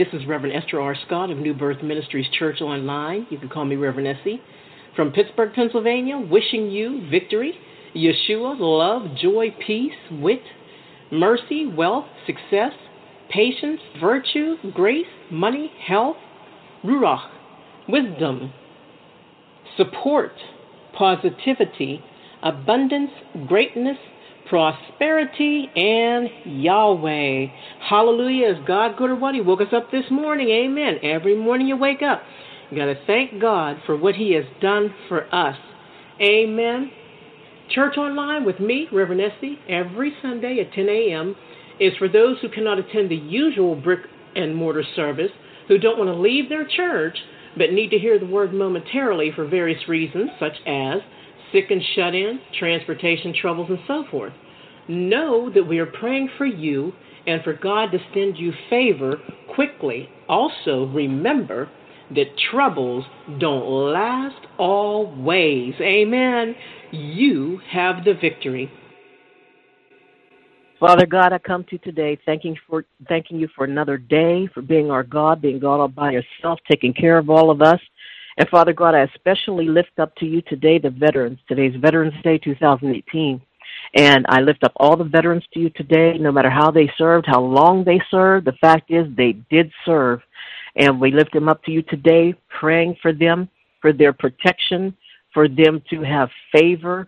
This is Reverend Esther R. Scott of New Birth Ministries Church Online. You can call me Reverend Essie. From Pittsburgh, Pennsylvania, wishing you victory, Yeshua, love, joy, peace, wit, mercy, wealth, success, patience, virtue, grace, money, health, ruach, wisdom, support, positivity, abundance, greatness, prosperity, and Yahweh. Hallelujah. Is God good or what? He woke us up this morning. Amen. Every morning you wake up, you got to thank God for what He has done for us. Amen. Church Online with me, Reverend Essie, every Sunday at 10 a.m. is for those who cannot attend the usual brick and mortar service, who don't want to leave their church, but need to hear the word momentarily for various reasons, such as sick and shut in, transportation troubles, and so forth. Know that we are praying for you and for God to send you favor quickly. Also, remember that troubles don't last always. Amen. You have the victory. Father God, I come to you today thanking for thanking you for another day, for being our God, being God all by yourself, taking care of all of us. And Father God, I especially lift up to you today the veterans. Today's Veterans Day 2018. And I lift up all the veterans to you today, no matter how they served, how long they served. The fact is, they did serve. And we lift them up to you today, praying for them, for their protection, for them to have favor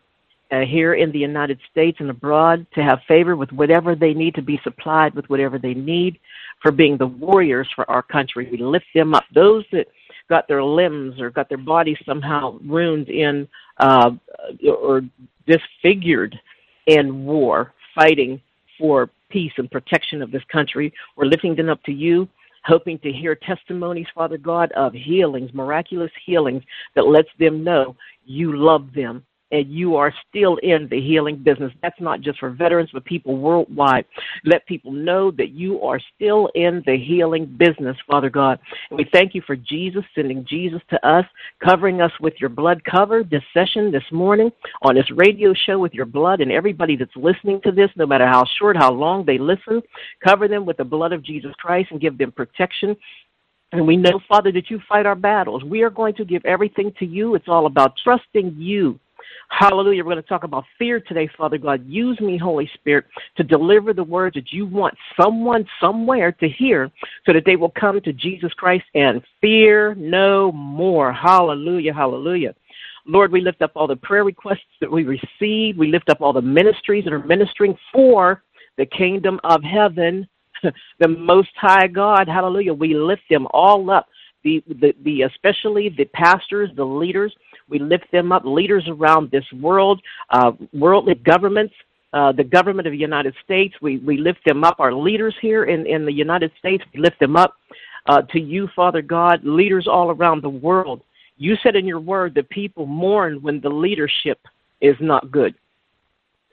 uh, here in the United States and abroad, to have favor with whatever they need to be supplied with whatever they need, for being the warriors for our country. We lift them up. Those that got their limbs or got their bodies somehow ruined in uh, or disfigured in war, fighting for peace and protection of this country, we're lifting them up to you hoping to hear testimonies, Father God, of healings, miraculous healings that lets them know you love them and you are still in the healing business. That's not just for veterans, but people worldwide. Let people know that you are still in the healing business, Father God. And we thank you for Jesus, sending Jesus to us, covering us with your blood. Cover this session this morning on this radio show with your blood, and everybody that's listening to this, no matter how short, how long they listen, cover them with the blood of Jesus Christ and give them protection and we know, Father, that you fight our battles. We are going to give everything to you. It's all about trusting you Hallelujah. We're going to talk about fear today, Father God. Use me, Holy Spirit, to deliver the words that you want someone somewhere to hear so that they will come to Jesus Christ and fear no more. Hallelujah. Hallelujah. Lord, we lift up all the prayer requests that we receive. We lift up all the ministries that are ministering for the kingdom of heaven, the Most High God. Hallelujah. We lift them all up. The, the, the especially the pastors, the leaders, we lift them up, leaders around this world, uh, worldly governments, uh, the government of the United States. We, we lift them up. Our leaders here in, in the United States, we lift them up uh, to you, Father God, leaders all around the world. You said in your word that people mourn when the leadership is not good.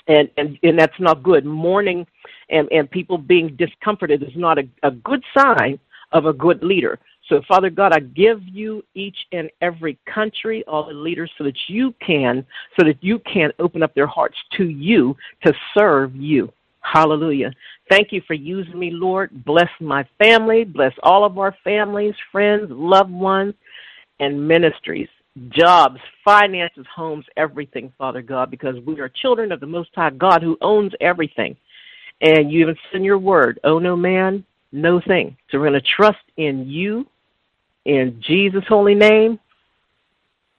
And, and, and that's not good. Mourning and, and people being discomforted is not a, a good sign of a good leader. So, Father God, I give you each and every country, all the leaders, so that you can, so that you can open up their hearts to you to serve you. Hallelujah. Thank you for using me, Lord. Bless my family. Bless all of our families, friends, loved ones, and ministries, jobs, finances, homes, everything, Father God, because we are children of the Most High God who owns everything. And you even in your word, oh no man, no thing. So we're going to trust in you in Jesus' holy name,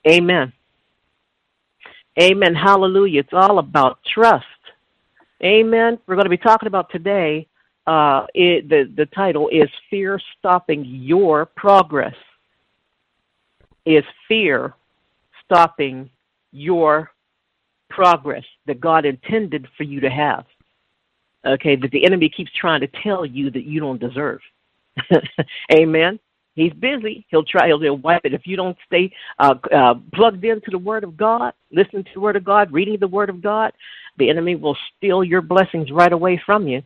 amen. Amen. Hallelujah. It's all about trust. Amen. We're going to be talking about today. Uh, it, the, the title is Fear Stopping Your Progress. Is fear stopping your progress that God intended for you to have? Okay, that the enemy keeps trying to tell you that you don't deserve. Amen. He's busy. He'll try. He'll, he'll wipe it if you don't stay uh, uh, plugged into the Word of God, listening to the Word of God, reading the Word of God. The enemy will steal your blessings right away from you.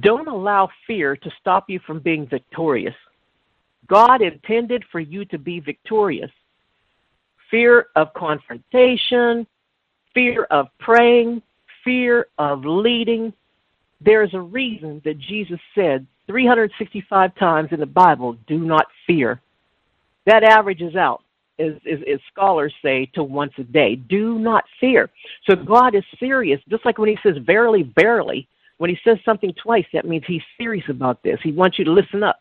Don't allow fear to stop you from being victorious. God intended for you to be victorious. fear of confrontation, fear of praying, fear of leading. There's a reason that Jesus said 365 times in the Bible, do not fear. That averages out, as, as, as, scholars say, to once a day. Do not fear. So God is serious. Just like when he says, verily, verily, when he says something twice, that means he's serious about this. He wants you to listen up.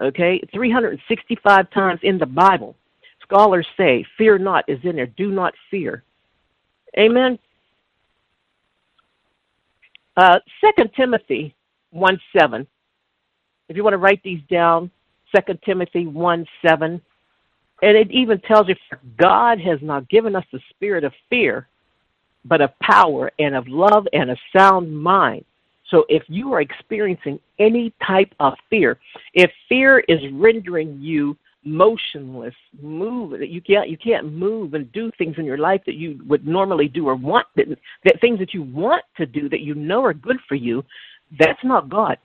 Okay? 365 times in the Bible, scholars say, fear not is in there. Do not fear. Amen. Uh, 2 Timothy 1 7. If you want to write these down, 2 Timothy 1 7. And it even tells you God has not given us the spirit of fear, but of power and of love and a sound mind. So if you are experiencing any type of fear, if fear is rendering you motionless, move you can't you can't move and do things in your life that you would normally do or want that, that things that you want to do that you know are good for you, that's not God.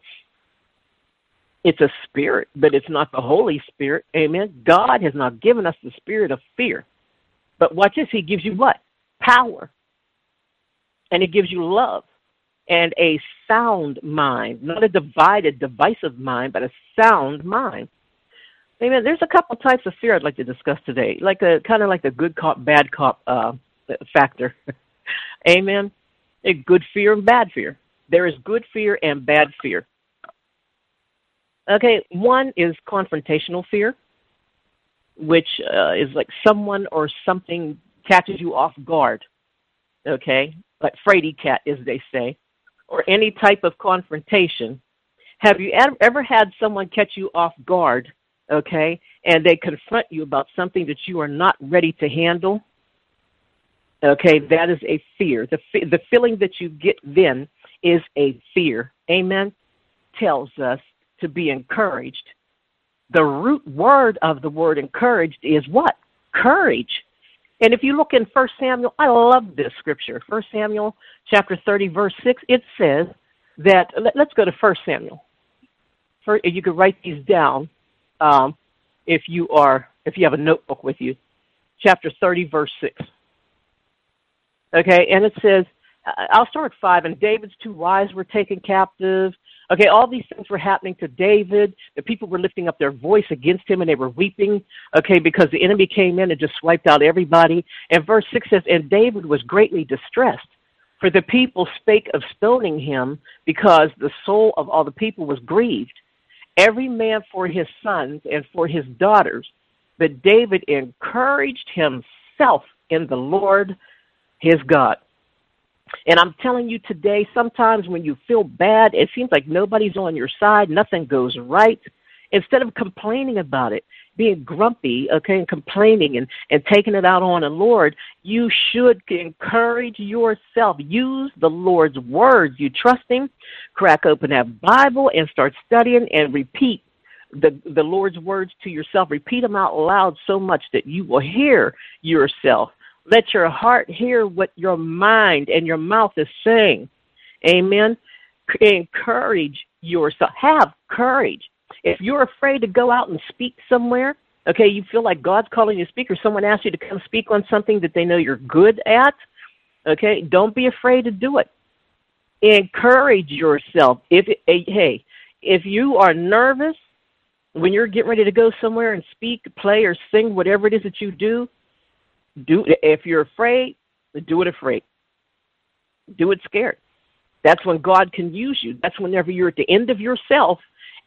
It's a spirit, but it's not the Holy Spirit. Amen. God has not given us the spirit of fear. But watch this, He gives you what? Power. And He gives you love and a sound mind, not a divided, divisive mind, but a sound mind. Amen. There's a couple types of fear I'd like to discuss today, like a kind of like the good cop, bad cop uh, factor. Amen. A good fear and bad fear. There is good fear and bad fear. Okay, one is confrontational fear, which uh, is like someone or something catches you off guard. Okay, like fraidy cat, as they say, or any type of confrontation. Have you ever had someone catch you off guard? Okay, and they confront you about something that you are not ready to handle. Okay, that is a fear. The the feeling that you get then is a fear. Amen. Tells us to be encouraged. The root word of the word encouraged is what? Courage. And if you look in 1 Samuel, I love this scripture. 1 Samuel chapter 30, verse 6, it says that, let, us go to 1 Samuel. First, you could write these down um, if you are, if you have a notebook with you. Chapter 30, verse 6. Okay, and it says, I'll start at 5. And David's two wives were taken captive. Okay, all these things were happening to David. The people were lifting up their voice against him and they were weeping, okay, because the enemy came in and just wiped out everybody. And verse 6 says, And David was greatly distressed, for the people spake of stoning him because the soul of all the people was grieved, every man for his sons and for his daughters. But David encouraged himself in the Lord his God. And I'm telling you today, sometimes when you feel bad, it seems like nobody's on your side, nothing goes right. Instead of complaining about it, being grumpy, okay, and complaining and, and taking it out on the Lord, you should encourage yourself. Use the Lord's words. You trust Him, crack open that Bible and start studying and repeat the, the Lord's words to yourself. Repeat them out loud so much that you will hear yourself. Let your heart hear what your mind and your mouth is saying. Amen. Encourage yourself. Have courage. If you're afraid to go out and speak somewhere, okay, you feel like God's calling you to speak, or someone asks you to come speak on something that they know you're good at, okay, don't be afraid to do it. Encourage yourself. If eh, hey, if you are nervous when you're getting ready to go somewhere and speak, play, or sing, whatever it is that you do, do if you're afraid, do it afraid. Do it scared. That's when God can use you. That's whenever you're at the end of yourself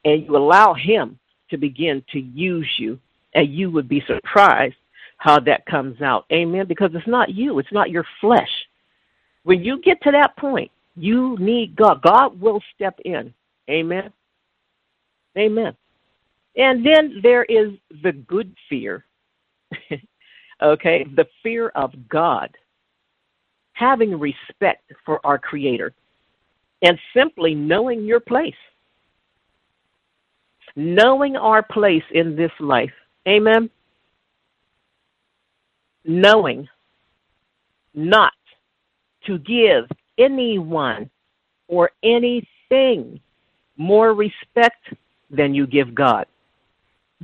and you allow Him to begin to use you. And you would be surprised how that comes out. Amen. Because it's not you, it's not your flesh. When you get to that point, you need God. God will step in. Amen. Amen. And then there is the good fear. Okay, the fear of God, having respect for our Creator, and simply knowing your place. Knowing our place in this life. Amen. Knowing not to give anyone or anything more respect than you give God.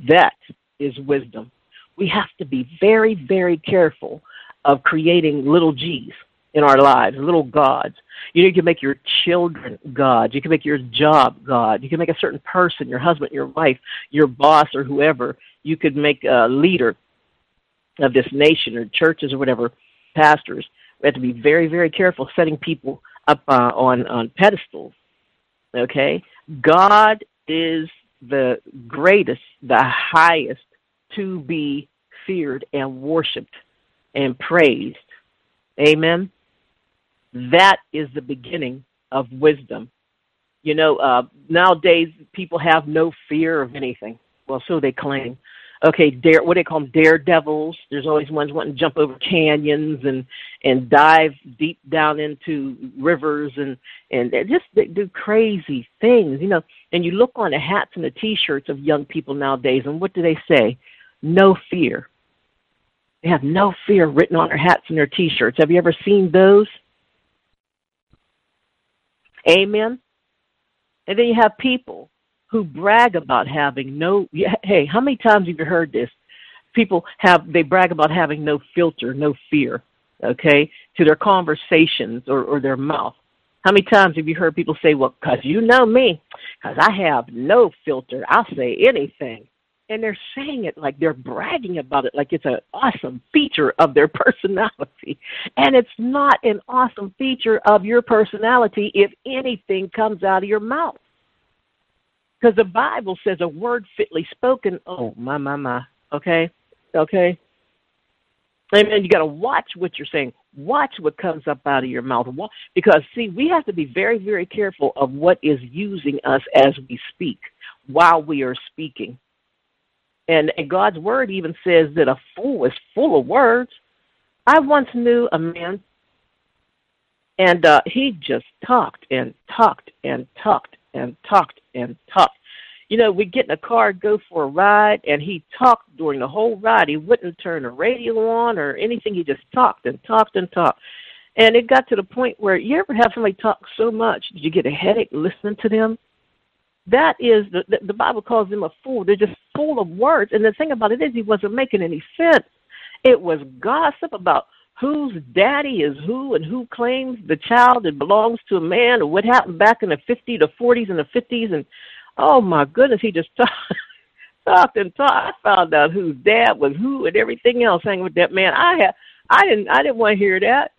That is wisdom. we have to be very, very careful of creating little g's in our lives, little gods. You know, you can make your children gods. You can make your job God. You can make a certain person, your husband, your wife, your boss, or whoever. You could make a leader of this nation or churches or whatever, pastors. We have to be very, very careful setting people up uh, on on pedestals. Okay, God is the greatest, the highest to be feared and worshipped and praised. Amen. That is the beginning of wisdom. You know, uh, nowadays people have no fear of anything. Well, so they claim okay, dare what do they call them? Daredevils. There's always ones wanting to jump over canyons and and dive deep down into rivers and and just they do crazy things, you know. And you look on the hats and the T-shirts of young people nowadays, and what do they say? No fear. They have no fear written on their hats and their T-shirts. Have you ever seen those? Amen. And then you have people who brag about having no hey how many times have you heard this? People have they brag about having no filter no fear okay to their conversations or, or their mouth. How many times have you heard people say well because you know me because i have no filter. I'll say anything and they're saying it like they're bragging about it like it's an awesome feature of their personality and it's not an awesome feature of your personality if anything comes out of your mouth because the Bible says a word fitly spoken. Oh, my, my, my. Okay? Okay? Amen. You got to watch what you're saying. Watch what comes up out of your mouth. Because, see, we have to be very, very careful of what is using us as we speak while we are speaking. And, and God's word even says that a fool is full of words. I once knew a man, and uh, he just talked and talked and talked and talked and talked. You know, we get in a car, go for a ride, and he talked during the whole ride. He wouldn't turn the radio on or anything. He just talked and talked and talked. And it got to the point where you ever have somebody talk so much, did you get a headache listening to them? That is, the, the, Bible calls them a fool. They're just full of words. And the thing about it is, he wasn't making any sense. It was gossip about whose daddy is who and who claims the child that belongs to a man or what happened back in the 50s, the 40s, and the 50s. And oh my goodness, he just talked, talked and talked. I found out whose dad was who and everything else hanging with that man. I had, I didn't, I didn't want to hear that.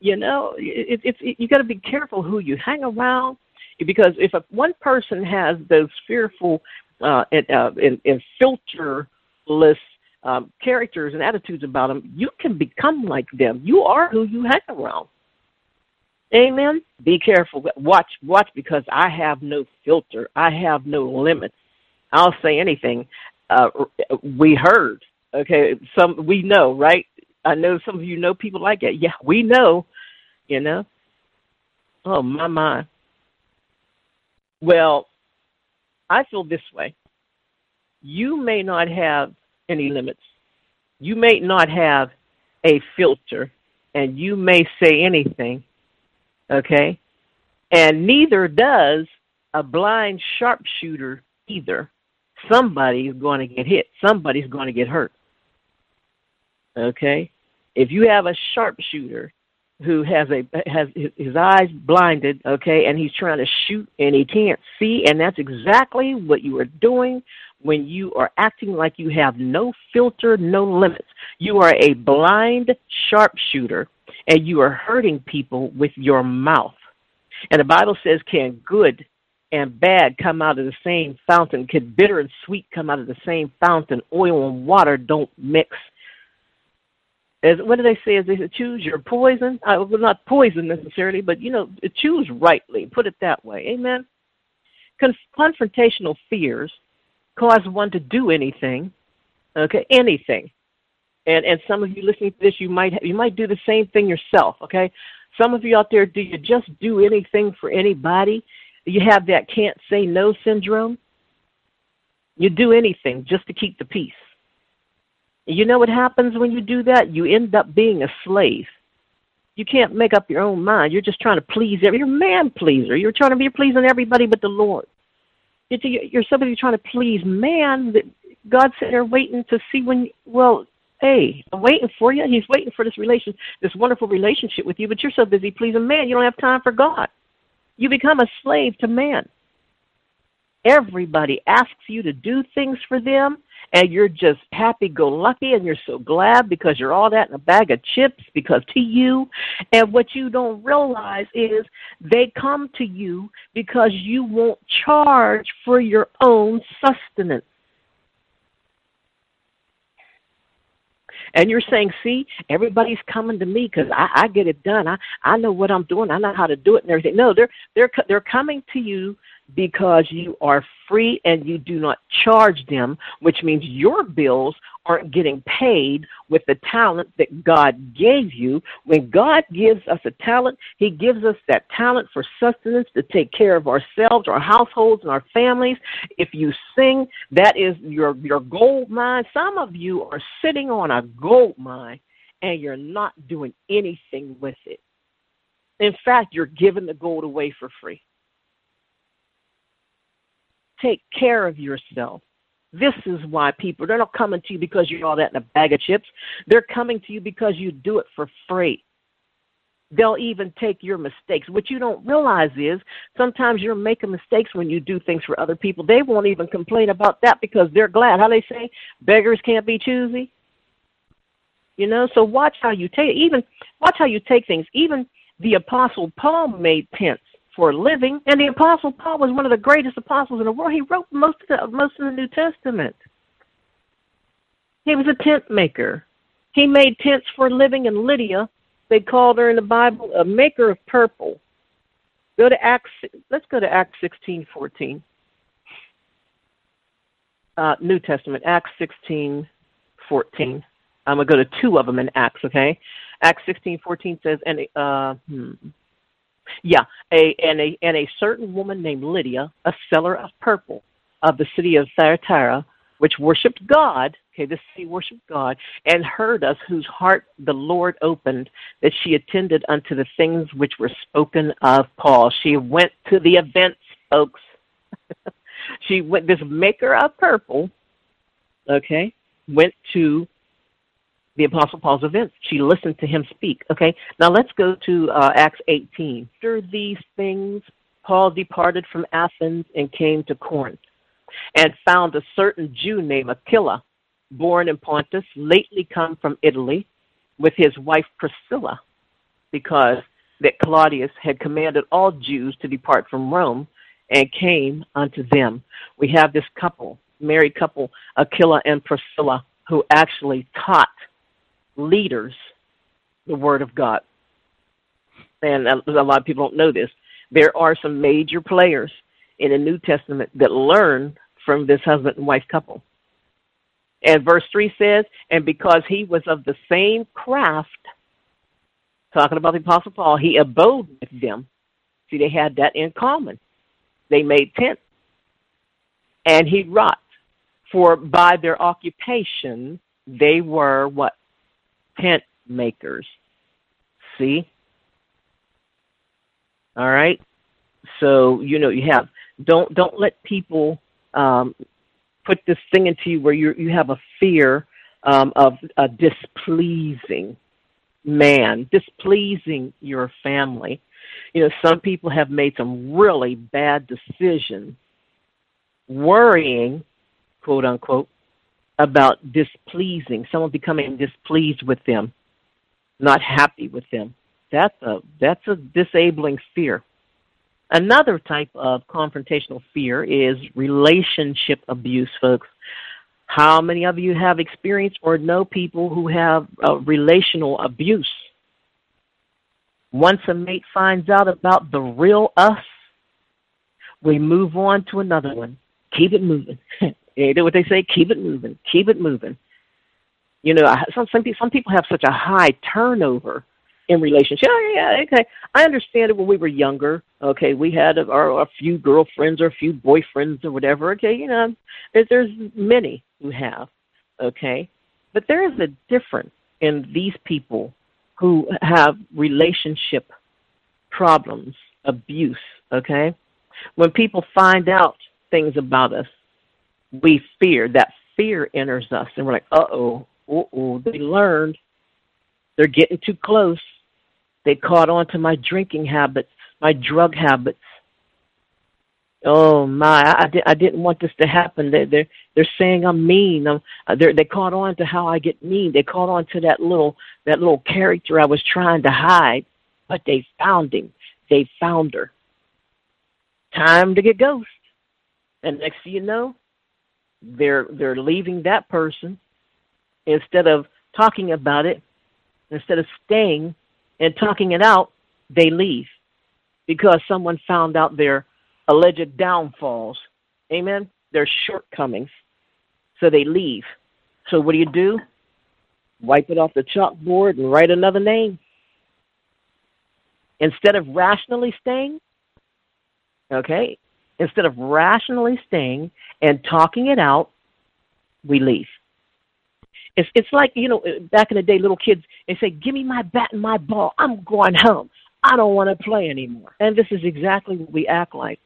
You know, it, it's it, you got to be careful who you hang around because if a, one person has those fearful uh, and, uh, and, and filterless um, characters and attitudes about them, you can become like them. You are who you hang around. Amen. Be careful. Watch, watch, because I have no filter. I have no limits. I'll say anything. Uh, we heard. Okay, some we know, right? I know some of you know people like that. Yeah, we know. You know. Oh my my. Well, I feel this way. You may not have any limits. You may not have a filter and you may say anything, okay? And neither does a blind sharpshooter either. Somebody's going to get hit, somebody's going to get hurt. Okay? If you have a sharpshooter who has a has his eyes blinded, okay, and he's trying to shoot and he can't see, and that's exactly what you are doing when you are acting like you have no filter, no limits. You are a blind sharpshooter and you are hurting people with your mouth. And the Bible says, Can good and bad come out of the same fountain? Can bitter and sweet come out of the same fountain? Oil and water don't mix. As what do they say? As they say, choose your poison. Uh, well, not poison necessarily, but you know, choose rightly. Put it that way. Amen. Conf- confrontational fears cause one to do anything, okay, anything. And and some of you listening to this, you might you might do the same thing yourself, okay? Some of you out there, do you just do anything for anybody? You have that can't say no syndrome. You do anything just to keep the peace. You know what happens when you do that? You end up being a slave. You can't make up your own mind. You're just trying to please every. You're man pleaser. You're trying to be pleasing everybody but the Lord. You're somebody trying to please man. God's sitting there waiting to see when. Well, hey, I'm waiting for you. He's waiting for this relation, this wonderful relationship with you. But you're so busy pleasing man, you don't have time for God. You become a slave to man. Everybody asks you to do things for them, and you're just happy go lucky and you're so glad because you're all that in a bag of chips because to you and what you don't realize is they come to you because you won't charge for your own sustenance and you're saying, "See, everybody's coming to me because I, I get it done. I I know what I'm doing. I know how to do it and everything." No, they're they're they're coming to you because you are free and you do not charge them, which means your bills aren't getting paid with the talent that God gave you. When God gives us a talent, He gives us that talent for sustenance to take care of ourselves, our households, and our families. If you sing, that is your, your gold mine. Some of you are sitting on a gold mine and you're not doing anything with it. In fact, you're giving the gold away for free take care of yourself. This is why people, they're not coming to you because you're all that in a bag of chips. They're coming to you because you do it for free. They'll even take your mistakes. What you don't realize is sometimes you're making mistakes when you do things for other people. They won't even complain about that because they're glad. How they say, beggars can't be choosy. You know, so watch how you take even watch how you take things. Even the apostle Paul made tents for a living. And the Apostle Paul was one of the greatest apostles in the world. He wrote most of the most of the New Testament. He was a tent maker. He made tents for a living in Lydia. They called her in the Bible a maker of purple. Go to Acts. Let's go to Acts sixteen fourteen. Uh, New Testament, Acts sixteen fourteen. I'm gonna go to two of them in Acts. Okay, Acts sixteen fourteen says, and uh, hmm, yeah, a and a and a certain woman named Lydia, a seller of purple of the city of Thyatira, which worshipped God. Okay, this city worshipped God, and heard us, whose heart the Lord opened, that she attended unto the things which were spoken of Paul. She went to the events, folks. she went. This maker of purple, okay, went to the Apostle Paul's events. She listened to him speak. Okay, now let's go to uh, Acts 18. After these things, Paul departed from Athens and came to Corinth, and found a certain Jew named Aquila, born in Pontus, lately come from Italy, with his wife Priscilla, because that Claudius had commanded all Jews to depart from Rome, and came unto them. We have this couple, married couple, Aquila and Priscilla, who actually taught leaders the Word of God. And a lot of people don't know this. There are some major players in the New Testament that learn from this husband and wife couple. And verse 3 says, And because he was of the same craft, talking about the Apostle Paul, he abode with them. See, they had that in common. They made tents. And he wrought. For by their occupation, they were what? Tent makers. See? All right? So, you know, you have don't don't let people um, put this thing into you where you you have a fear um, of a displeasing man, displeasing your family. You know, some people have made some really bad decisions, worrying, quote unquote, about displeasing, someone becoming displeased with them, not happy with them. That's a that's a disabling fear. Another type of confrontational fear is relationship abuse, folks. How many of you have experienced or know people who have uh, relational abuse? Once a mate finds out about the real us, we move on to another one. Keep it moving. You know what they say? Keep it moving. Keep it moving. You know, some some people, some people have such a high turnover in relationships. Oh, yeah, okay. I understand it when we were younger. Okay, we had a, our, a few girlfriends or a few boyfriends or whatever. Okay, you know, there's many who have. Okay, but there is a difference in these people who have relationship problems, abuse. Okay, when people find out things about us we fear that fear enters us, and we're like, uh oh, uh oh, they learned. They're getting too close. They caught on to my drinking habits, my drug habits. Oh my! I, di- I didn't want this to happen. They're they're, they're saying I'm mean. I'm, uh, they're, they caught on to how I get mean. They caught on to that little that little character I was trying to hide, but they found him. They found her. Time to get ghost. And next thing you know, they're they're leaving that person instead of talking about it, instead of staying and talking it out, they leave because someone found out their alleged downfalls. Amen. Their shortcomings. So they leave. So what do you do? Wipe it off the chalkboard and write another name. Instead of rationally staying, okay, instead of rationally staying and talking it out, we leave. It's it's like you know back in the day, little kids they say, "Give me my bat and my ball. I'm going home. I don't want to play anymore." And this is exactly what we act like.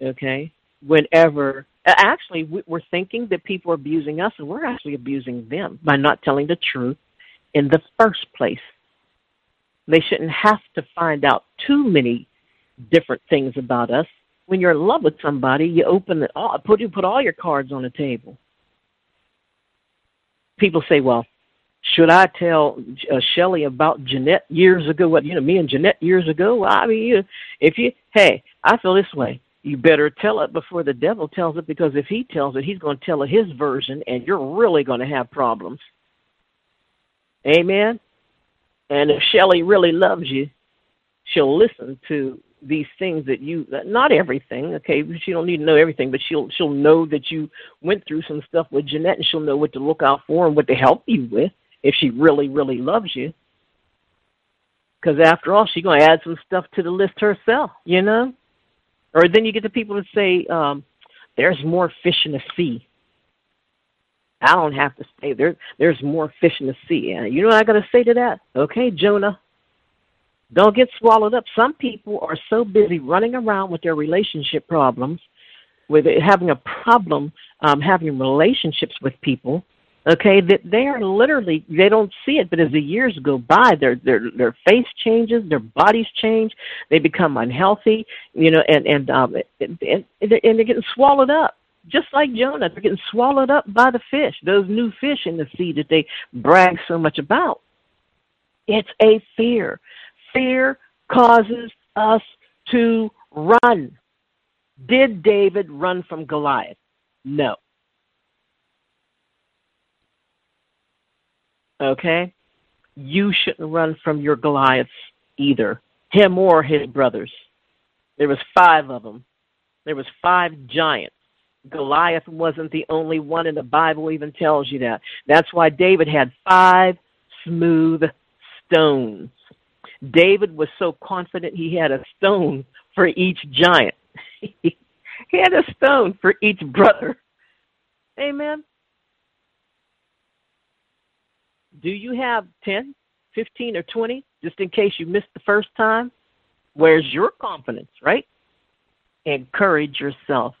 Okay, whenever actually we're thinking that people are abusing us, and we're actually abusing them by not telling the truth in the first place. They shouldn't have to find out too many different things about us. When you're in love with somebody, you open it all, put you put all your cards on the table. People say, "Well, should I tell uh, Shelly about Jeanette years ago? What you know, me and Jeanette years ago? I mean, you, if you, hey, I feel this way. You better tell it before the devil tells it, because if he tells it, he's going to tell it his version, and you're really going to have problems. Amen. And if Shelly really loves you, she'll listen to these things that you not everything okay she don't need to know everything but she'll she'll know that you went through some stuff with jeanette and she'll know what to look out for and what to help you with if she really really loves you. Because after all she's going to add some stuff to the list herself you know? Or then you get the people that say um there's more fish in the sea. I don't have to say there there's more fish in the sea. You know what i got to say to that? Okay jonah don't get swallowed up. Some people are so busy running around with their relationship problems, with having a problem um, having relationships with people, okay, that they are literally they don't see it, but as the years go by, their their their face changes, their bodies change, they become unhealthy, you know, and and um and, and they're getting swallowed up. Just like Jonah, they're getting swallowed up by the fish, those new fish in the sea that they brag so much about. It's a fear. Fear causes us to run. Did David run from Goliath? No. Okay? You shouldn't run from your Goliaths either, him or his brothers. There was five of them. There was five giants. Goliath wasn't the only one in the Bible even tells you that. That's why David had five smooth stones. David was so confident he had a stone for each giant. he had a stone for each brother. Amen. Do you have 10, 15, or 20 just in case you missed the first time? Where's your confidence, right? Encourage yourself.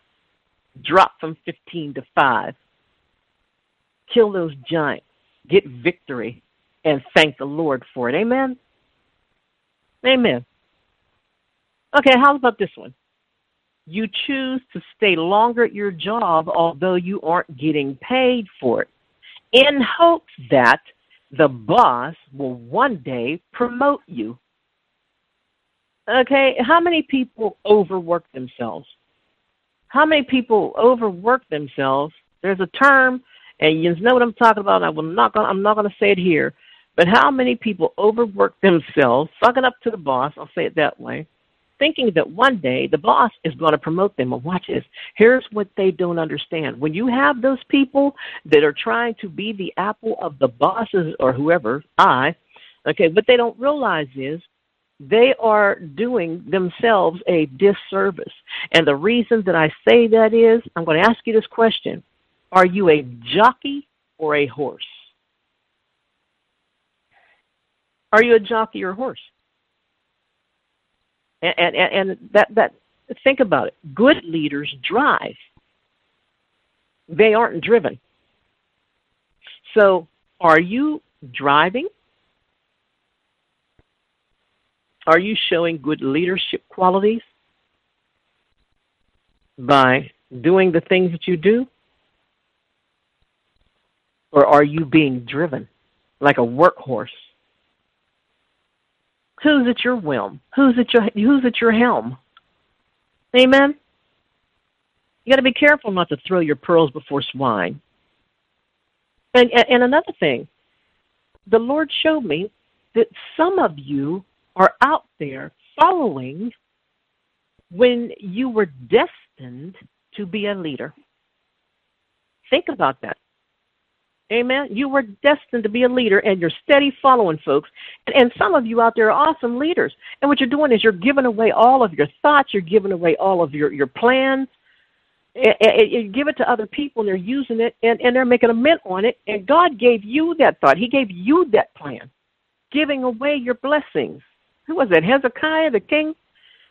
Drop from 15 to 5. Kill those giants. Get victory and thank the Lord for it. Amen. Amen. Okay, how about this one? You choose to stay longer at your job although you aren't getting paid for it, in hopes that the boss will one day promote you. Okay, how many people overwork themselves? How many people overwork themselves? There's a term, and you know what I'm talking about. I will not. Gonna, I'm not going to say it here, but how many people overwork themselves, sucking up to the boss, I'll say it that way, thinking that one day the boss is going to promote them. Well, watch this. Here's what they don't understand. When you have those people that are trying to be the apple of the bosses or whoever, I, okay, what they don't realize is they are doing themselves a disservice. And the reason that I say that is, I'm going to ask you this question Are you a jockey or a horse? Are you a jockey or a horse? And, and, and that, that, think about it. Good leaders drive. They aren't driven. So, are you driving? Are you showing good leadership qualities by doing the things that you do? Or are you being driven like a workhorse? Who's at your whim? Who's at your who's at your helm? Amen. You got to be careful not to throw your pearls before swine. And, and another thing, the Lord showed me that some of you are out there following when you were destined to be a leader. Think about that. Amen. You were destined to be a leader and you're steady following folks. And, some of you out there are awesome leaders. And what you're doing is you're giving away all of your thoughts, you're giving away all of your, your plans, and you give it to other people and they're using it and, and they're making a mint on it. And god gave you that thought. He gave you that plan giving away your blessings. Who was that? Hezekiah the king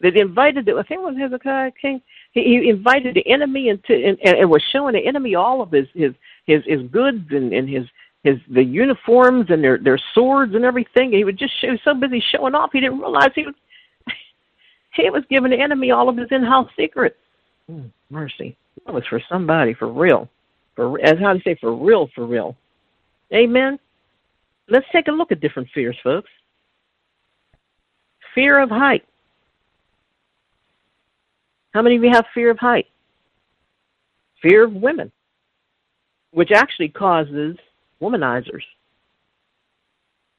that invited the i think it was hezekiah king. He, he invited the enemy into and, and was showing the enemy all of his his his, his goods and, and his his the uniforms and their their swords and everything he was just he was so busy showing off he didn't realize he was he was giving the enemy all of his in-house secrets Mm, mercy. That was for somebody, for real. For as how to say, for real, for real. Amen. Let's take a look at different fears, folks. Fear of height. How many of you have fear of height? Fear of women, which actually causes womanizers.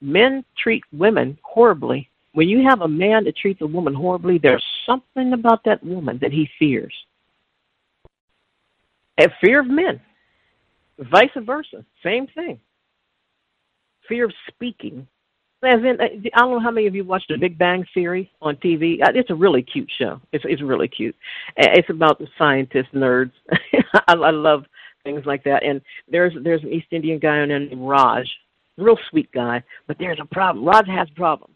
Men treat women horribly. When you have a man that treats a woman horribly, there's something about that woman that he fears. And fear of men. Vice versa. Same thing. Fear of speaking. As in, uh, I don't know how many of you watched The Big Bang Theory on TV. Uh, it's a really cute show. It's it's really cute. It's about the scientists, nerds. I, I love things like that. And there's there's an East Indian guy named Raj, real sweet guy. But there's a problem. Raj has a problem.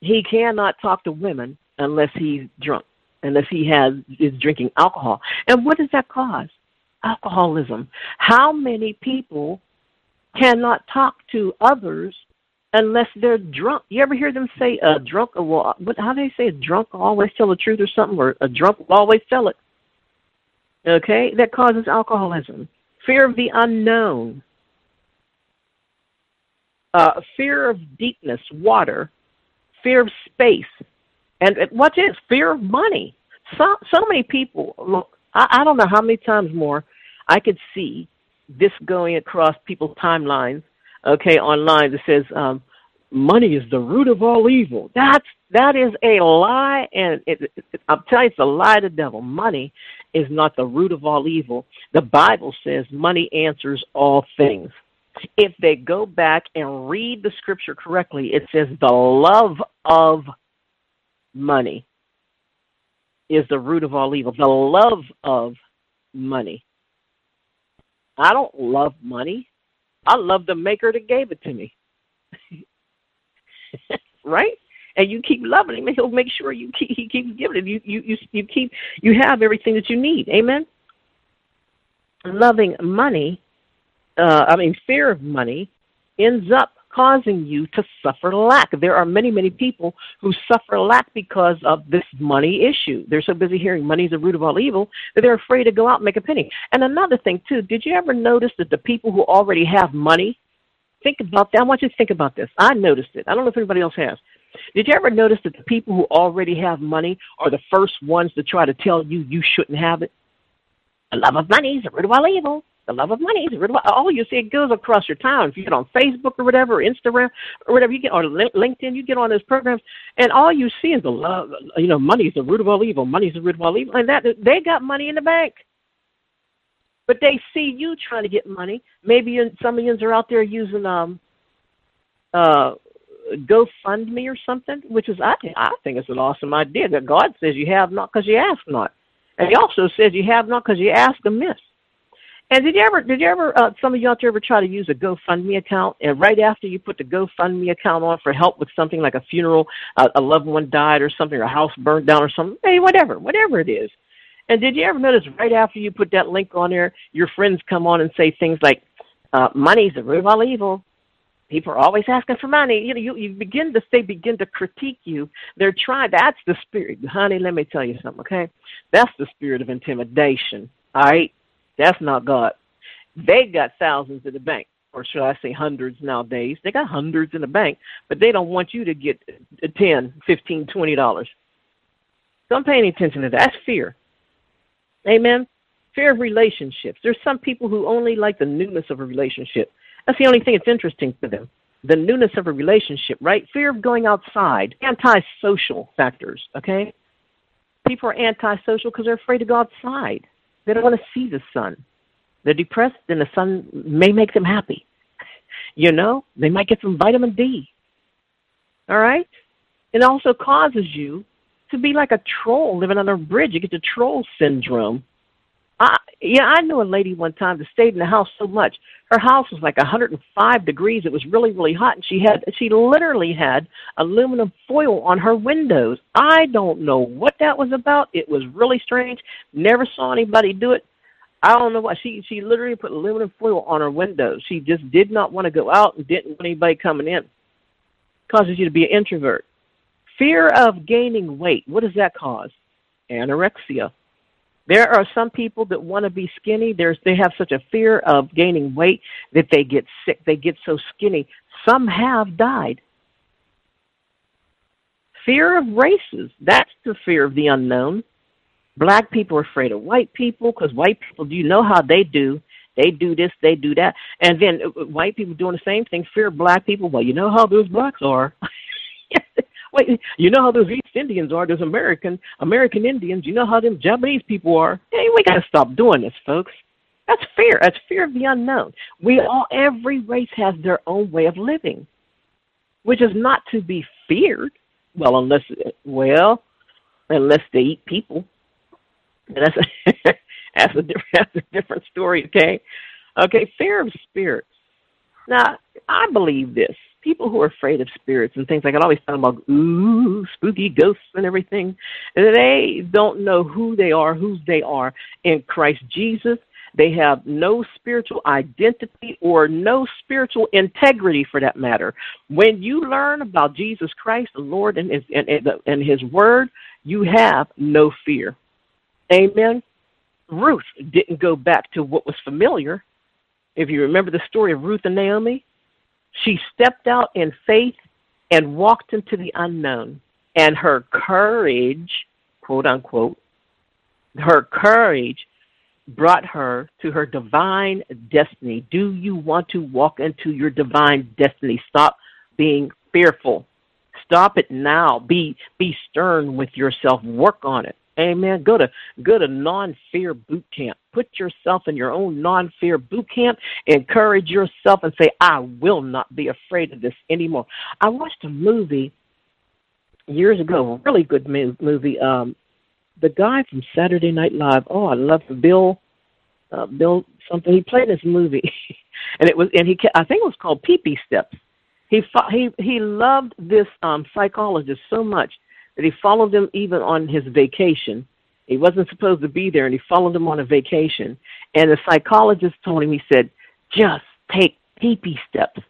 He cannot talk to women unless he's drunk, unless he has is drinking alcohol. And what does that cause? alcoholism. How many people cannot talk to others unless they're drunk? You ever hear them say a drunk will what how do they say a drunk always tell the truth or something or a drunk will always tell it? Okay? That causes alcoholism. Fear of the unknown. Uh, fear of deepness, water, fear of space, and what is fear of money? So so many people look. I, I don't know how many times more I could see this going across people's timelines, okay, online that says um, money is the root of all evil. That's that is a lie, and it, it, I'm telling you, it's a lie to the devil. Money is not the root of all evil. The Bible says money answers all things. If they go back and read the scripture correctly, it says the love of money is the root of all evil. The love of money. I don't love money. I love the maker that gave it to me. right? And you keep loving him, and he'll make sure you keep he keeps giving it. You you you you keep you have everything that you need. Amen. Loving money, uh, I mean fear of money, ends up causing you to suffer lack. There are many, many people who suffer lack because of this money issue. They're so busy hearing money is the root of all evil that they're afraid to go out and make a penny. And another thing, too, did you ever notice that the people who already have money, think about that. I want you to think about this. I noticed it. I don't know if anybody else has. Did you ever notice that the people who already have money are the first ones to try to tell you you shouldn't have it? The love of money is the root of all evil the love of money. Is the root of all all you see, it goes across your town. If you get on Facebook or whatever, or Instagram or whatever, you get or LinkedIn, you get on those programs, and all you see is the love. You know, money is the root of all evil. Money is the root of all evil, and that they got money in the bank. But they see you trying to get money. Maybe some of you are out there using um, uh, GoFundMe or something, which is I think I think it's an awesome idea. That God says you have not because you ask not, and He also says you have not because you ask amiss. And did you ever, did you ever, uh, some of there ever try to use a GoFundMe account, and right after you put the GoFundMe account on for help with something like a funeral, uh, a loved one died or something, or a house burned down or something, hey, whatever, whatever it is, And did you ever notice right after you put that link on there, your friends come on and say things like, uh, "Money's the root of all evil." People are always asking for money. You know, you, you begin to they begin to critique you. They're trying. That's the spirit, honey. Let me tell you something, okay? That's the spirit of intimidation. All right, that's not God. They got thousands in the bank, or should I say hundreds nowadays? They got hundreds in the bank, but they don't want you to get ten, fifteen, twenty dollars. Don't pay any attention to that. That's fear. Amen. Fear of relationships. There's some people who only like the newness of a relationship. That's the only thing that's interesting to them. The newness of a relationship, right? Fear of going outside. Antisocial factors, okay? People are antisocial because they're afraid to go outside. They don't want to see the sun. They're depressed, and the sun may make them happy. You know, they might get some vitamin D. All right? It also causes you to be like a troll living under a bridge. You get the troll syndrome. I, yeah, I knew a lady one time that stayed in the house so much. Her house was like 105 degrees. It was really, really hot, and she had she literally had aluminum foil on her windows. I don't know what that was about. It was really strange. Never saw anybody do it. I don't know why she she literally put aluminum foil on her windows. She just did not want to go out and didn't want anybody coming in. Causes you to be an introvert. Fear of gaining weight. What does that cause? Anorexia. There are some people that want to be skinny. There's they have such a fear of gaining weight that they get sick. They get so skinny. Some have died. Fear of races. That's the fear of the unknown. Black people are afraid of white people because white people, do you know how they do? They do this, they do that. And then uh, white people doing the same thing, fear of black people. Well, you know how those blacks are. Wait, you know how those East Indians are? Those American American Indians. You know how them Japanese people are? Hey, we got to stop doing this, folks. That's fear. That's fear of the unknown. We all, every race has their own way of living, which is not to be feared. Well, unless, well, unless they eat people. That's a, that's a different that's a different story. Okay, okay. Fear of spirits. Now, I believe this people who are afraid of spirits and things like that always talk about ooh spooky ghosts and everything. They don't know who they are, whose they are in Christ Jesus. They have no spiritual identity or no spiritual integrity for that matter. When you learn about Jesus Christ, the Lord, and His, and, and His Word, you have no fear. Amen. Ruth didn't go back to what was familiar. If you remember the story of Ruth and Naomi, she stepped out in faith and walked into the unknown. And her courage, quote unquote, her courage brought her to her divine destiny. Do you want to walk into your divine destiny? Stop being fearful. Stop it now. Be be stern with yourself. Work on it. Amen. Go to go to non-fear boot camp. Put yourself in your own non-fear boot camp. Encourage yourself and say, "I will not be afraid of this anymore." I watched a movie years ago, really good movie. Um, the guy from Saturday Night Live. Oh, I love Bill. Uh, Bill something. He played this movie, and it was and he I think it was called Baby Steps. He he he loved this um psychologist so much that he followed him even on his vacation. He wasn't supposed to be there, and he followed him on a vacation. And the psychologist told him, he said, just take pee steps.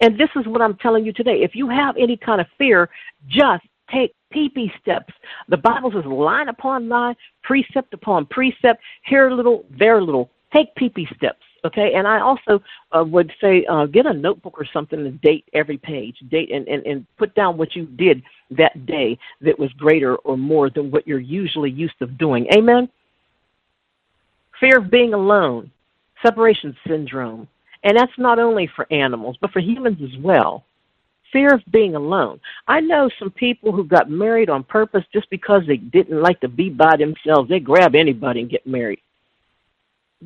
And this is what I'm telling you today. If you have any kind of fear, just take pee steps. The Bible says line upon line, precept upon precept, here a little, there a little. Take pee steps. Okay, and I also uh, would say uh, get a notebook or something to date every page, date and, and, and put down what you did that day that was greater or more than what you're usually used to doing. Amen? Fear of being alone, separation syndrome, and that's not only for animals, but for humans as well. Fear of being alone. I know some people who got married on purpose just because they didn't like to be by themselves. They grab anybody and get married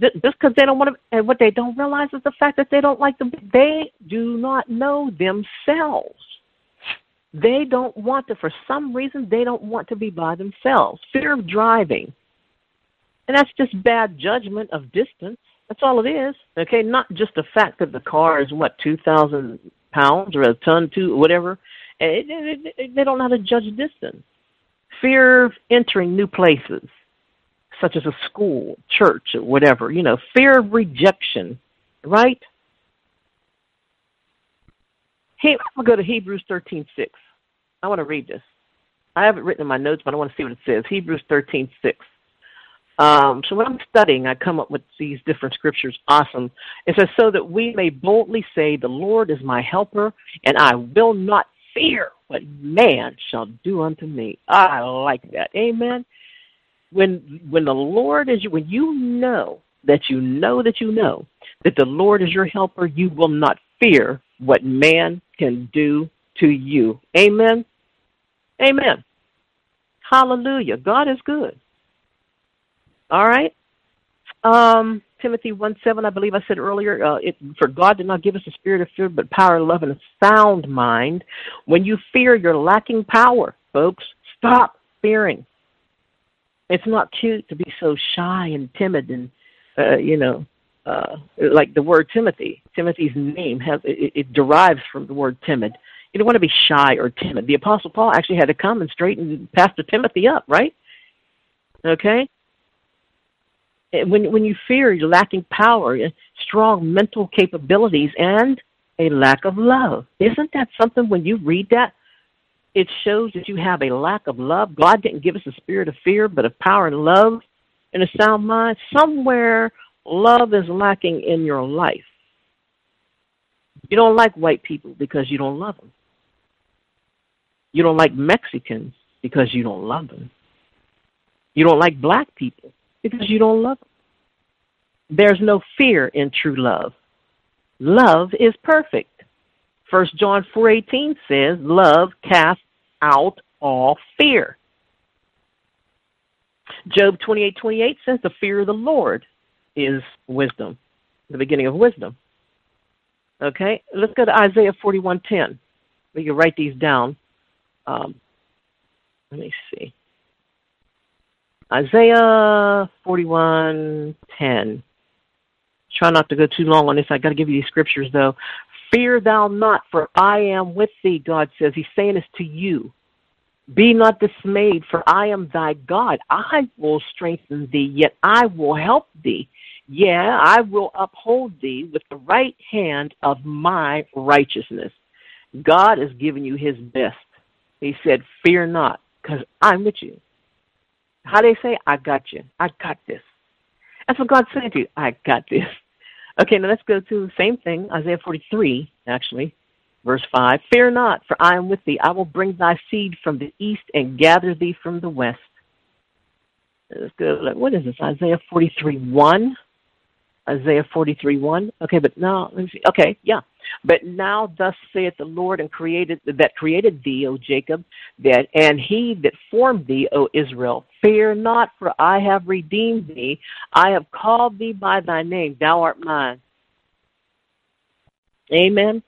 just because they don't want to, and what they don't realize is the fact that they don't like them. They do not know themselves. They don't want to, for some reason, they don't want to be by themselves. Fear of driving. And that's just bad judgment of distance. That's all it is. Okay, not just the fact that the car is what two thousand pounds or a ton, two whatever. It, it, it, they don't know how to judge distance. Fear of entering new places such as a school, church, or whatever. You know, fear of rejection, right? Hey, I'm going to go to Hebrews 13:6. I want to read this. I have it written in my notes, but I want to see what it says. Hebrews 13:6. Um, so when I'm studying, I come up with these different scriptures. Awesome. It says, so that we may boldly say, The Lord is my helper, and I will not fear what man shall do unto me. I like that. Amen. When when the Lord is when you know that you know that you know that the Lord is your helper, you will not fear what man can do to you. Amen. Amen. Hallelujah. God is good. All right. Um, Timothy 1 7, I believe I said earlier, uh, it, for God did not give us a spirit of fear, but power, love, and a sound mind. When you fear, you're lacking power, folks. Stop fearing. It's not cute to be so shy and timid and, uh, you know, uh, like the word Timothy. Timothy's name has it, it derives from the word timid. You don't want to be shy or timid. The Apostle Paul actually had to come and straighten Pastor Timothy up, right? Okay? when when you fear, you're lacking power, strong mental capabilities, and a lack of love. Isn't that something when you read that? It shows that you have a lack of love. God didn't give us a spirit of fear, but of power and love and a sound mind. Somewhere love is lacking in your life. You don't like white people because you don't love them. You don't like Mexicans because you don't love them. You don't like black people because you don't love them. There's no fear in true love. Love is perfect. First John 4:18 says, "Love casts out all fear." Job 28:28 says, "The fear of the Lord is wisdom, the beginning of wisdom." Okay, let's go to Isaiah 41:10. We can write these down. Um, let me see. Isaiah 41:10. Try not to go too long on this. I got to give you these scriptures though. Fear thou not, for I am with thee. God says He's saying this to you. Be not dismayed, for I am thy God. I will strengthen thee, yet I will help thee. Yeah, I will uphold thee with the right hand of my righteousness. God has given you his best. He said, Fear not, because I'm with you. How they say, I got you. I got this. That's what God's saying to you. I got this. Okay, now let's go to the same thing, Isaiah 43, actually, verse 5. Fear not, for I am with thee. I will bring thy seed from the east and gather thee from the west. Let's go. What is this? Isaiah 43, 1. Isaiah 43, 1. Okay, but now, let me see. Okay, yeah. But now thus saith the Lord and created that created thee, O Jacob, that and he that formed thee, O Israel. Fear not, for I have redeemed thee. I have called thee by thy name. Thou art mine. Amen.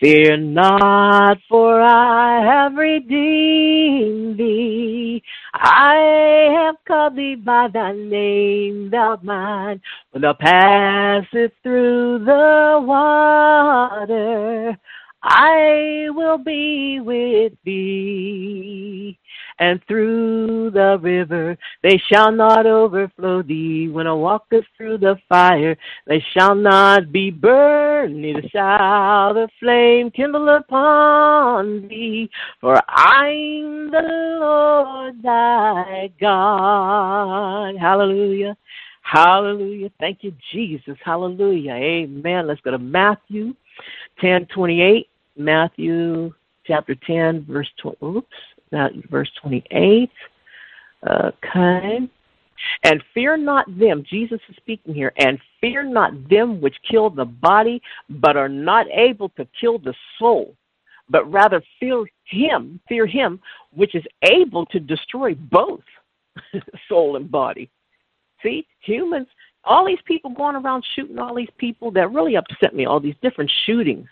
Fear not, for I have redeemed thee. I have called thee by thy name, thou mine. When thou passest through the water, I will be with thee and through the river they shall not overflow thee. When I walketh through the fire, they shall not be burned, neither shall the flame kindle upon thee. For I'm the Lord thy God. Hallelujah. Hallelujah. Thank you, Jesus. Hallelujah. Amen. Let's go to Matthew ten twenty eight. Matthew chapter 10, verse 20. Oops that verse 28. Okay. And fear not them, Jesus is speaking here, and fear not them which kill the body, but are not able to kill the soul, but rather fear him, fear him which is able to destroy both soul and body. See, humans, all these people going around shooting all these people that really upset me, all these different shootings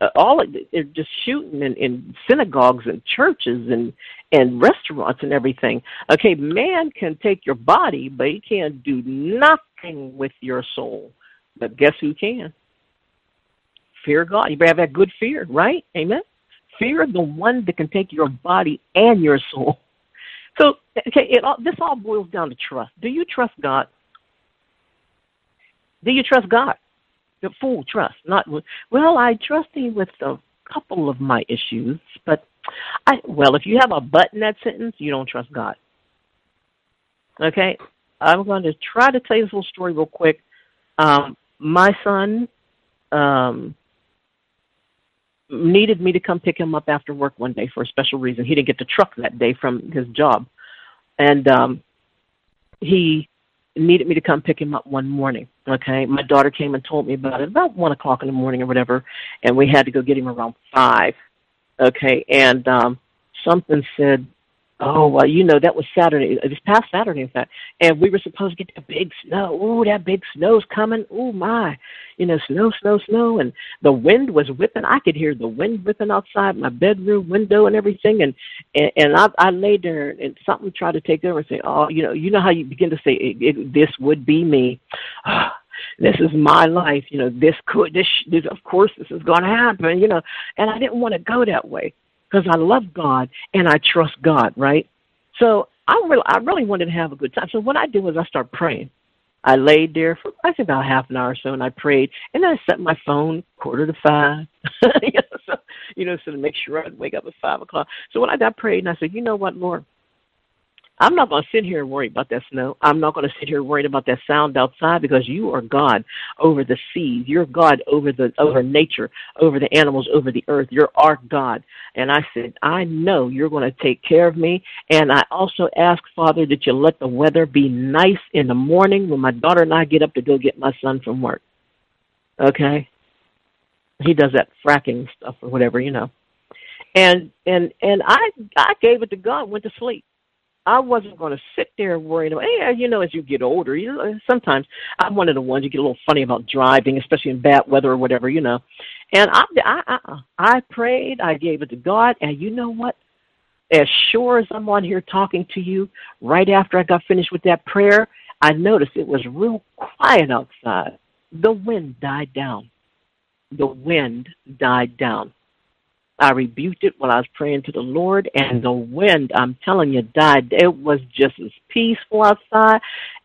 Uh, all they're just shooting in, in synagogues and churches and and restaurants and everything. Okay, man can take your body, but he can't do nothing with your soul. But guess who can? Fear God. You better have that good fear, right? Amen. Fear the one that can take your body and your soul. So, okay, it all, this all boils down to trust. Do you trust God? Do you trust God? The full trust, not well. I trust Him with a couple of my issues, but I well, if you have a but in that sentence, you don't trust God. Okay, I'm going to try to tell you this little story real quick. Um, my son um, needed me to come pick him up after work one day for a special reason. He didn't get the truck that day from his job, and um, he needed me to come pick him up one morning. Okay, my daughter came and told me about it about one o'clock in the morning or whatever, and we had to go get him around five. Okay, and um, something said Oh well, you know that was Saturday. It was past Saturday, in fact, and we were supposed to get the big snow. Ooh, that big snow's coming. Ooh my, you know, snow, snow, snow, and the wind was whipping. I could hear the wind whipping outside my bedroom window and everything. And and, and I, I laid there, and something tried to take over and say, oh, you know, you know how you begin to say, it, it, this would be me. this is my life. You know, this could, this, this, of course, this is going to happen. You know, and I didn't want to go that way because I love God and I trust God, right? So I really, I really wanted to have a good time. So what I did was I started praying. I laid there for I think about half an hour or so, and I prayed, and then I set my phone quarter to five, you, know, so, you know, so to make sure I'd wake up at five o'clock. So when I got prayed, and I said, you know what, Lord, I'm not going to sit here and worry about that snow. I'm not going to sit here worried about that sound outside because you are God over the seas. You're God over the over nature, over the animals, over the earth. You're our God. And I said, I know you're going to take care of me. And I also ask, Father, that you let the weather be nice in the morning when my daughter and I get up to go get my son from work. Okay? He does that fracking stuff or whatever, you know. And and and I I gave it to God, went to sleep. I wasn't going to sit there worrying about, hey, you know, as you get older, you know, sometimes I'm one of the ones you get a little funny about driving, especially in bad weather or whatever, you know. And I, I, I, I prayed, I gave it to God, and you know what? As sure as I'm on here talking to you, right after I got finished with that prayer, I noticed it was real quiet outside. The wind died down. The wind died down. I rebuked it while I was praying to the Lord, and the wind, I'm telling you, died. It was just as peaceful outside,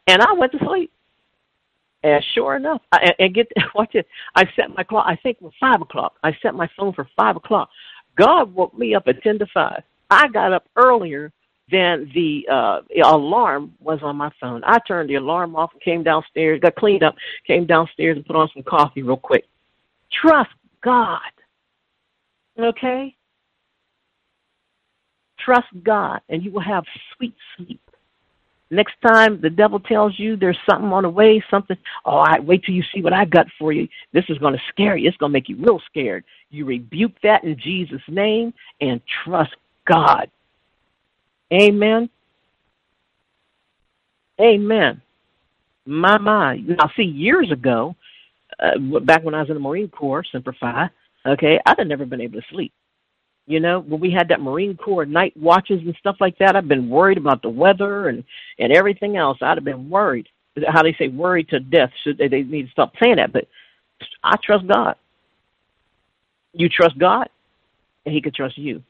and I went to sleep. And sure enough, I, and get watch it. I set my clock. I think it was five o'clock. I set my phone for five o'clock. God woke me up at ten to five. I got up earlier than the uh alarm was on my phone. I turned the alarm off and came downstairs, got cleaned up, came downstairs and put on some coffee real quick. Trust God. Okay? Trust God, and you will have sweet sleep. Next time the devil tells you there's something on the way, something, oh, I wait till you see what I got for you. This is going to scare you. It's going to make you real scared. You rebuke that in Jesus' name and trust God. Amen. Amen. My, my. Now, see, years ago, uh, back when I was in the Marine Corps, Semper Okay, I'd have never been able to sleep. You know, when we had that Marine Corps night watches and stuff like that, I've been worried about the weather and and everything else. I'd have been worried. How they say worried to death. Should they, they need to stop saying that? But I trust God. You trust God, and He could trust you.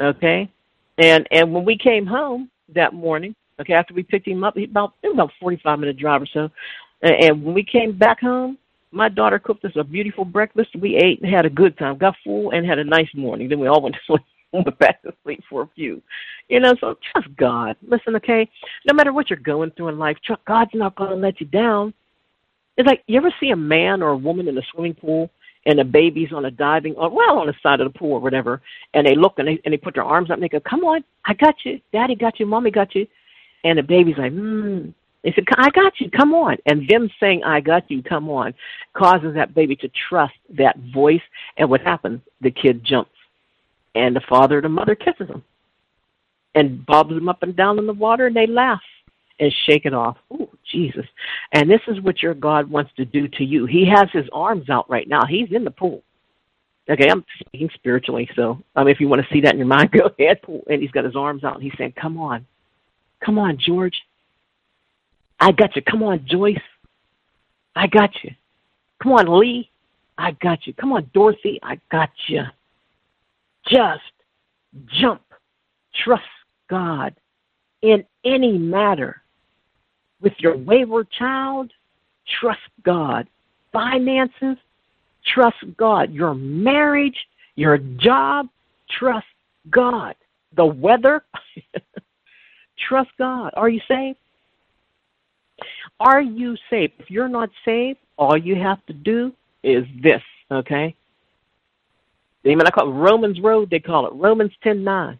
Okay, and and when we came home that morning, okay, after we picked him up, he about it was about forty five minute drive or so, and, and when we came back home, my daughter cooked us a beautiful breakfast. We ate and had a good time, got full, and had a nice morning. Then we all went to sleep. Went back to sleep for a few, you know. So trust God. Listen, okay. No matter what you're going through in life, trust God's not going to let you down. It's like you ever see a man or a woman in a swimming pool and the baby's on a diving or well on the side of the pool or whatever, and they look and they and they put their arms up and they go, "Come on, I got you, Daddy got you, Mommy got you," and the baby's like, "Hmm." They said, I got you, come on. And them saying, I got you, come on, causes that baby to trust that voice. And what happens? The kid jumps. And the father or the mother kisses him and bobs him up and down in the water, and they laugh and shake it off. Oh, Jesus. And this is what your God wants to do to you. He has his arms out right now. He's in the pool. Okay, I'm speaking spiritually, so um, if you want to see that in your mind, go ahead. And he's got his arms out, and he's saying, Come on. Come on, George. I got you. Come on, Joyce. I got you. Come on, Lee. I got you. Come on, Dorothy. I got you. Just jump. Trust God in any matter. With your wayward child, trust God. Finances, trust God. Your marriage, your job, trust God. The weather, trust God. Are you saved? Are you saved? If you're not saved, all you have to do is this, okay? Even I call it Romans Road, they call it Romans ten nine.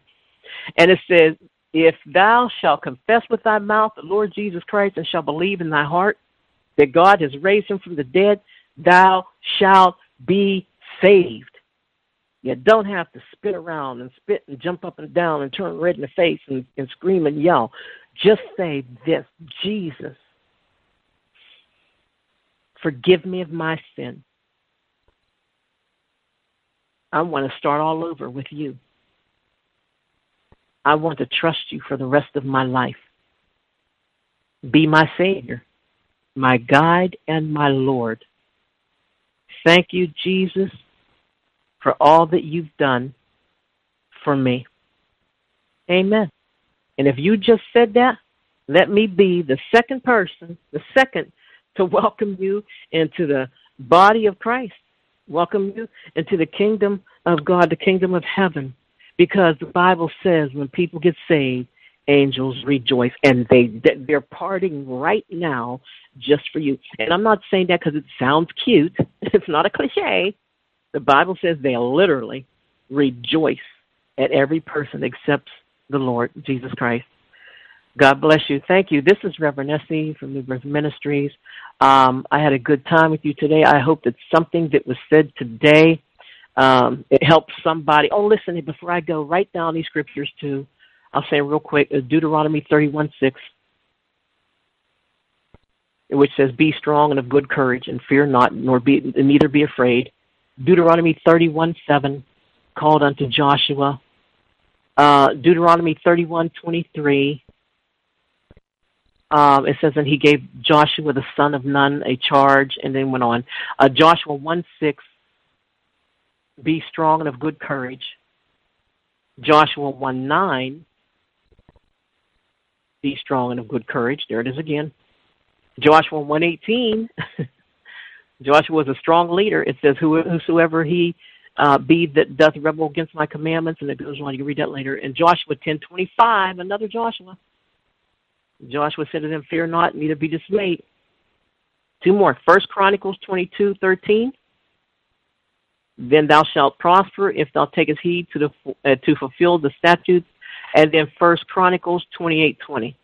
And it says, If thou shalt confess with thy mouth the Lord Jesus Christ and shall believe in thy heart that God has raised him from the dead, thou shalt be saved. You don't have to spit around and spit and jump up and down and turn red in the face and, and scream and yell. Just say this Jesus, forgive me of my sin. I want to start all over with you. I want to trust you for the rest of my life. Be my Savior, my guide, and my Lord. Thank you, Jesus, for all that you've done for me. Amen. And if you just said that, let me be the second person, the second to welcome you into the body of Christ welcome you into the kingdom of God, the kingdom of heaven. Because the Bible says when people get saved, angels rejoice and they they're parting right now just for you. And I'm not saying that because it sounds cute. It's not a cliche. The Bible says they literally rejoice at every person except the Lord Jesus Christ. God bless you. Thank you. This is Reverend Essie from New Birth Ministries. Um, I had a good time with you today. I hope that something that was said today um, it helps somebody. Oh, listen, before I go, write down these scriptures too. I'll say real quick uh, Deuteronomy 31 6, which says, Be strong and of good courage, and fear not, nor be, neither be afraid. Deuteronomy 31 7, called unto Joshua. Uh, Deuteronomy 31 23, um, it says, and he gave Joshua the son of Nun a charge, and then went on. Uh, Joshua 1 6, be strong and of good courage. Joshua 1 9, be strong and of good courage. There it is again. Joshua 1 18, Joshua was a strong leader. It says, whosoever he uh, be that doth rebel against my commandments, and it goes on. You can read that later. And Joshua ten twenty five, another Joshua. Joshua said to them, Fear not, neither be dismayed. Two more. First Chronicles twenty two thirteen. Then thou shalt prosper if thou takest heed to the uh, to fulfill the statutes. And then First Chronicles twenty eight twenty.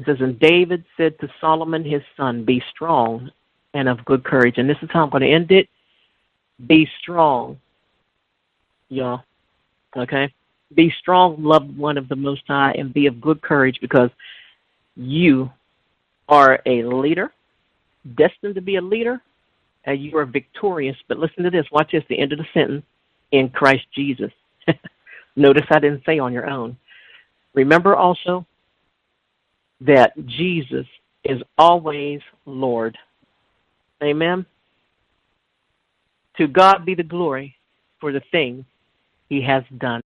It says, And David said to Solomon his son, Be strong and of good courage. And this is how I'm going to end it. Be strong, y'all. Okay? Be strong, loved one of the Most High, and be of good courage because you are a leader, destined to be a leader, and you are victorious. But listen to this. Watch this, the end of the sentence in Christ Jesus. Notice I didn't say on your own. Remember also that Jesus is always Lord. Amen. To God be the glory for the things he has done.